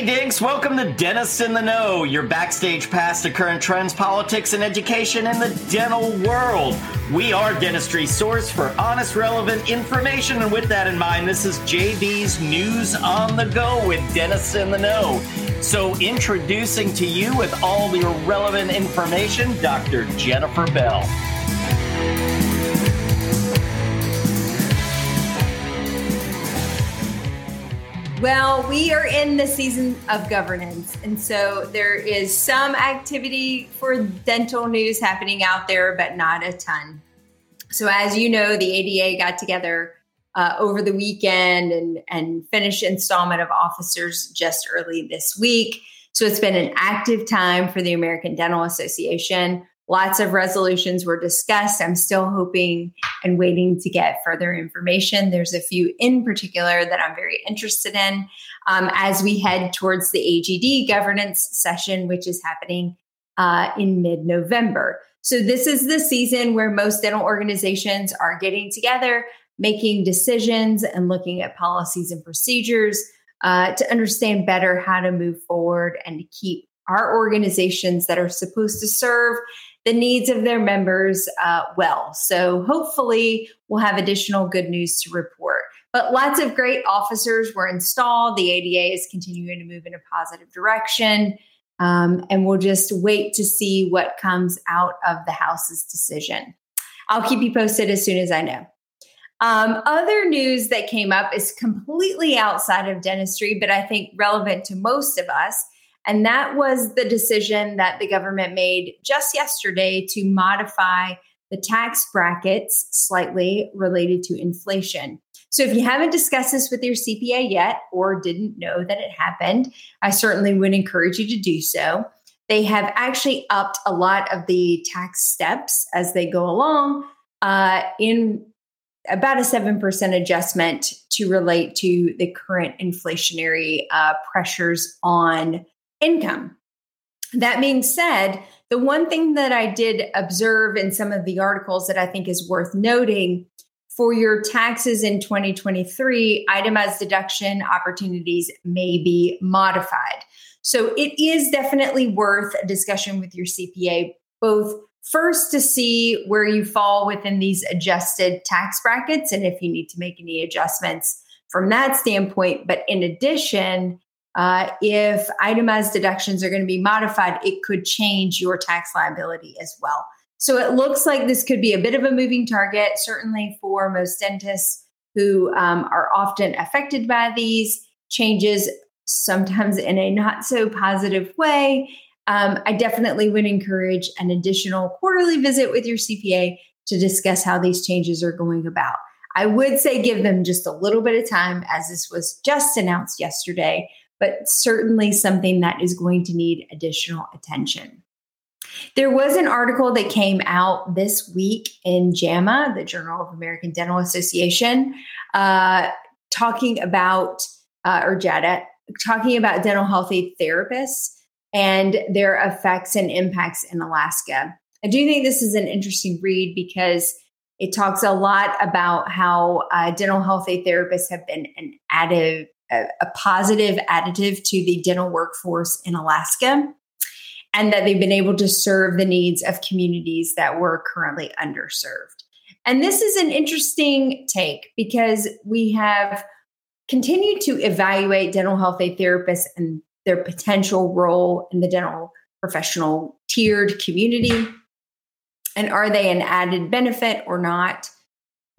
Hey, welcome to Dentists in the Know, your backstage pass to current trends, politics, and education in the dental world. We are dentistry source for honest, relevant information. And with that in mind, this is JB's News on the Go with Dentists in the Know. So, introducing to you with all the relevant information, Dr. Jennifer Bell. Well, we are in the season of governance. And so there is some activity for dental news happening out there, but not a ton. So, as you know, the ADA got together uh, over the weekend and, and finished installment of officers just early this week. So, it's been an active time for the American Dental Association. Lots of resolutions were discussed. I'm still hoping and waiting to get further information. There's a few in particular that I'm very interested in um, as we head towards the AGD governance session, which is happening uh, in mid November. So, this is the season where most dental organizations are getting together, making decisions, and looking at policies and procedures uh, to understand better how to move forward and to keep our organizations that are supposed to serve the needs of their members uh, well. So hopefully, we'll have additional good news to report. But lots of great officers were installed. The ADA is continuing to move in a positive direction. Um, and we'll just wait to see what comes out of the House's decision. I'll keep you posted as soon as I know. Um, other news that came up is completely outside of dentistry, but I think relevant to most of us and that was the decision that the government made just yesterday to modify the tax brackets slightly related to inflation. So if you haven't discussed this with your CPA yet or didn't know that it happened, I certainly would encourage you to do so. They have actually upped a lot of the tax steps as they go along uh, in about a 7% adjustment to relate to the current inflationary uh, pressures on income. That being said, the one thing that I did observe in some of the articles that I think is worth noting for your taxes in 2023, itemized deduction opportunities may be modified. So it is definitely worth a discussion with your CPA, both first to see where you fall within these adjusted tax brackets and if you need to make any adjustments from that standpoint. But in addition, uh, if itemized deductions are going to be modified, it could change your tax liability as well. So it looks like this could be a bit of a moving target, certainly for most dentists who um, are often affected by these changes, sometimes in a not so positive way. Um, I definitely would encourage an additional quarterly visit with your CPA to discuss how these changes are going about. I would say give them just a little bit of time as this was just announced yesterday but certainly something that is going to need additional attention. There was an article that came out this week in JAMA, the Journal of American Dental Association, uh, talking about, uh, or JADA, talking about dental health aide therapists and their effects and impacts in Alaska. I do think this is an interesting read because it talks a lot about how uh, dental health therapists have been an added a, positive additive to the dental workforce in Alaska and that they've been able to serve the needs of communities that were currently underserved. And this is an interesting take because we have continued to evaluate dental health aide therapists and their potential role in the dental professional tiered community. And are they an added benefit or not?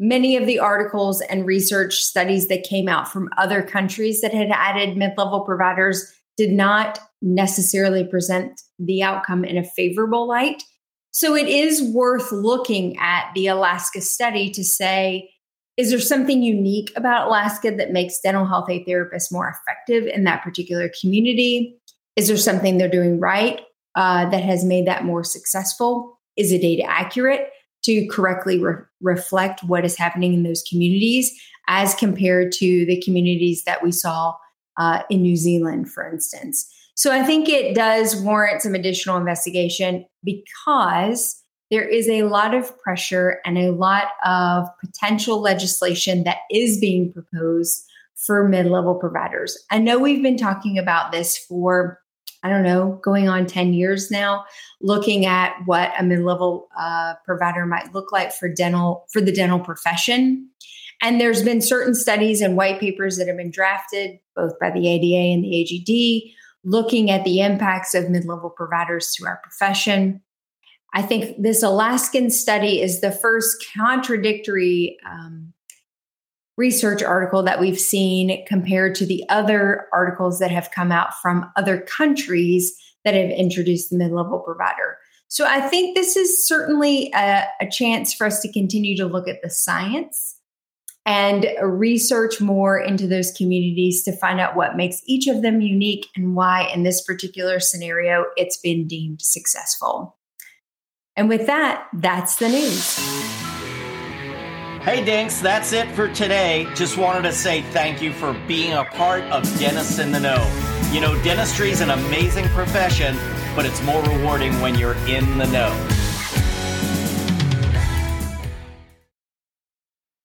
Many of the articles and research studies that came out from other countries that had added mid level providers did not necessarily present the outcome in a favorable light. So it is worth looking at the Alaska study to say, is there something unique about Alaska that makes dental health aide therapists more effective in that particular community? Is there something they're doing right uh, that has made that more successful? Is the data accurate? To correctly re- reflect what is happening in those communities as compared to the communities that we saw uh, in New Zealand, for instance. So I think it does warrant some additional investigation because there is a lot of pressure and a lot of potential legislation that is being proposed for mid level providers. I know we've been talking about this for, I don't know, going on 10 years now, looking at what a mid level uh, provider might look like for dental, for the dental profession. And there's been certain studies and white papers that have been drafted both by the ADA and the AGD looking at the impacts of mid level providers to our profession. I think this Alaskan study is the first contradictory um, research article that we've seen compared to the other articles that have come out from other countries that have introduced the mid level provider. So I think this is certainly a, a, chance for us to continue to look at the science and research more into those communities to find out what makes each of them unique and why, in this particular scenario, it's been deemed successful. And with that, that's the news. Hey, Dinks, that's it for today. Just wanted to say thank you for being a part of Dentists in the Know. You know, dentistry is an amazing profession, but it's more rewarding when you're in the know.